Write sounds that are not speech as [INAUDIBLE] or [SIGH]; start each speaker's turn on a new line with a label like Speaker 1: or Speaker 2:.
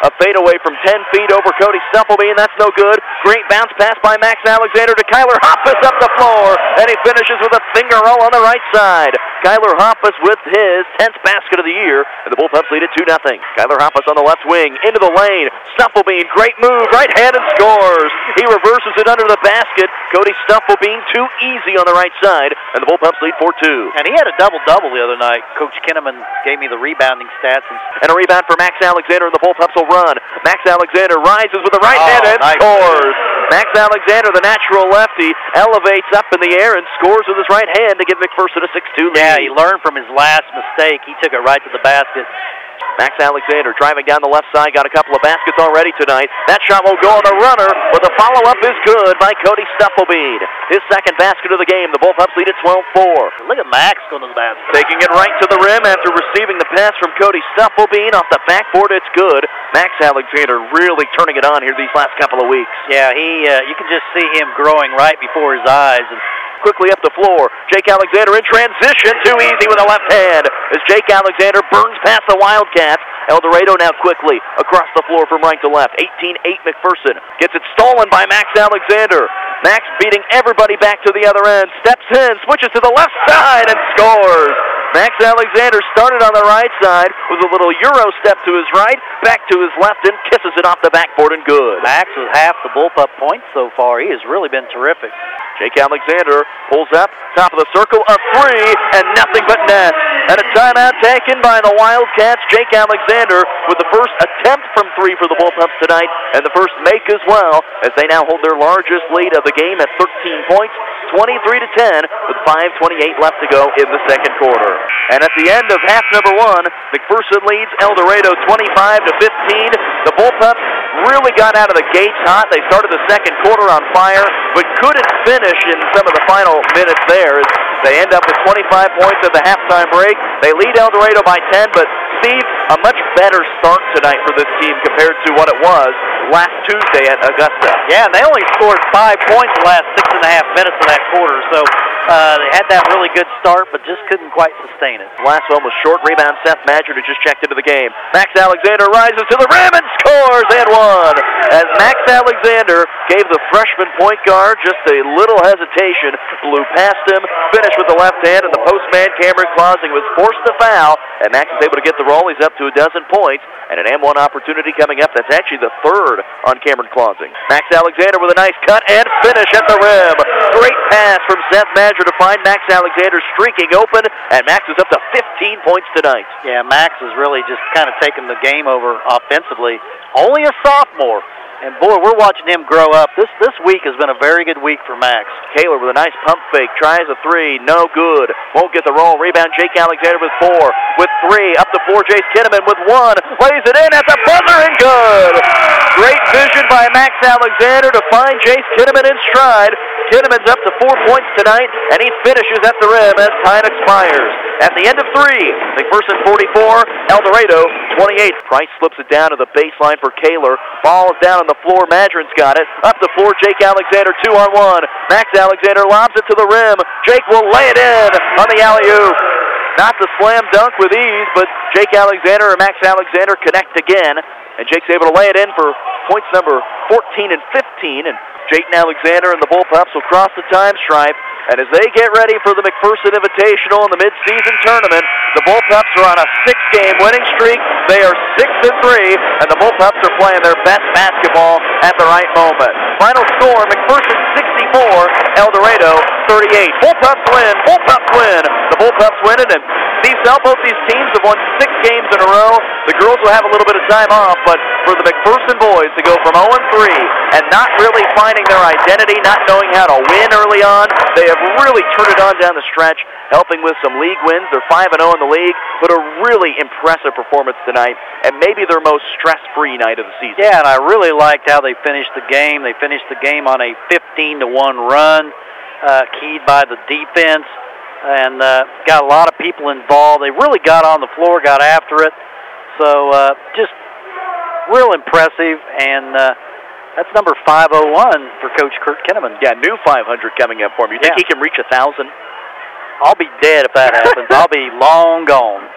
Speaker 1: A fadeaway from 10 feet over Cody Stufflebean. That's no good. Great bounce pass by Max Alexander to Kyler Hoppus up the floor. And he finishes with a finger roll on the right side. Kyler Hoppus with his 10th basket of the year. And the Bullpups lead it 2 0. Kyler Hoppus on the left wing. Into the lane. Stufflebean. Great move. Right hand and scores. He reverses it under the basket. Cody Stufflebean too easy on the right side. And the Bullpups lead 4 2.
Speaker 2: And he had a double-double the other night. Coach Kinnaman gave me the rebounding stats. And,
Speaker 1: and a rebound for Max Alexander, and the Bullpups will run. Max Alexander rises with the right
Speaker 2: Oh,
Speaker 1: hand and
Speaker 2: nice
Speaker 1: scores. Max Alexander, the natural lefty, elevates up in the air and scores with his right hand to give McPherson a 6-2 lead.
Speaker 2: yeah, he learned from his last mistake. He took it right to the basket.
Speaker 1: Max Alexander driving down the left side, got a couple of baskets already tonight. That shot will go on the runner, but the follow-up is good by Cody Stufflebean. His second basket of the game. The Bullpups lead at 12-4.
Speaker 2: Look at Max going to the basket.
Speaker 1: Taking it right to the rim after receiving the pass from Cody Stufflebean off the backboard. It's good. Max Alexander really turning it on here these last couple of weeks.
Speaker 2: Yeah, he. Uh, you can just see him growing right before his eyes. And
Speaker 1: Quickly up the floor. Jake Alexander in transition. Too easy with a left hand. As Jake Alexander burns past the Wildcats. El Dorado now quickly across the floor from right to left. 18-8 McPherson. Gets it stolen by Max Alexander. Max beating everybody back to the other end. Steps in, switches to the left side, and scores. Max Alexander started on the right side with a little Euro step to his right, back to his left, and kisses it off the backboard and good.
Speaker 2: Max with half the bullpup points so far. He has really been terrific.
Speaker 1: Jake Alexander pulls up, top of the circle, a three, and nothing but net. And a timeout taken by the Wildcats. Jake Alexander with the first attempt from three for the Bullpups tonight, and the first make as well, as they now hold their largest lead of the game at 13 points, 23 to 10, with 5:28 left to go in the second quarter. And at the end of half number one, McPherson leads El Dorado 25 to 15. The Bullpups really got out of the gates hot. They started the second quarter on fire, but couldn't finish in some of the final minutes there. They end up with 25 points at the halftime break. They lead El Dorado by 10, but Steve, a much better start tonight for this team compared to what it was last Tuesday at Augusta.
Speaker 2: Yeah, and they only scored five points the last six and a half minutes of that quarter. So uh, they had that really good start, but just couldn't quite sustain it.
Speaker 1: Last one was short rebound. Seth Madrid who just checked into the game. Max Alexander rises to the rim and scores and one. As Max Alexander gave the freshman point guard just a little hesitation, blew past him, finished with the left hand, and the postman Cameron Clausing was forced to foul, and Max is able to get the roll. He's up to a dozen points, and an M1 opportunity coming up. That's actually the third on Cameron Clausing. Max Alexander with a nice cut and finish at the rim. Great pass from Seth Madrid to find Max Alexander streaking open, and Max is up to 15 points tonight.
Speaker 2: Yeah, Max has really just kind of taken the game over offensively. Only a sophomore. And boy, we're watching him grow up. This this week has been a very good week for Max.
Speaker 1: Kaler with a nice pump fake, tries a three, no good. Won't get the roll. Rebound, Jake Alexander with four. With three, up to four, Jace Kinnaman with one. Lays it in at the buzzer and good. Great vision by Max Alexander to find Jace Kinnaman in stride. Kinnaman's up to four points tonight, and he finishes at the rim as time expires. At the end of three, McPherson 44, El Dorado 28. Price slips it down to the baseline for Kaler. Ball is down on the floor. Madron's got it. Up the floor, Jake Alexander, two on one. Max Alexander lobs it to the rim. Jake will lay it in on the alley-oop. Not the slam dunk with ease, but Jake Alexander and Max Alexander connect again. And Jake's able to lay it in for points number 14 and 15. And Jayton Alexander and the Bullpups will cross the time stripe. And as they get ready for the McPherson Invitational in the midseason tournament, the Bullpups are on a six-game winning streak. They are six and three, and the Bullpups are playing their best basketball at the right moment. Final score: McPherson 64, El Dorado 38. Bullpups win. Bullpups win. The Bullpups win it, and Sell, both these teams have won six games in a row. The girls will have a little bit of time off, but for the McPherson boys to go from 0 and 3 and not really finding their identity, not knowing how to win early on, they have really turned it on down the stretch, helping with some league wins. They're 5 and 0 in the league, but a really impressive performance tonight, and maybe their most stress-free night of the season.
Speaker 2: Yeah, and I really liked how they finished the game. They finished the game on a 15 to one run, uh, keyed by the defense, and uh, got a lot of people involved. They really got on the floor, got after it. So uh, just real impressive, and uh, that's number 501 for Coach Kurt Kinnaman.
Speaker 1: Yeah, new 500 coming up for him. You think
Speaker 2: Yeah.
Speaker 1: he can reach a thousand?
Speaker 2: I'll be dead if that happens. I'll be [LAUGHS] long gone.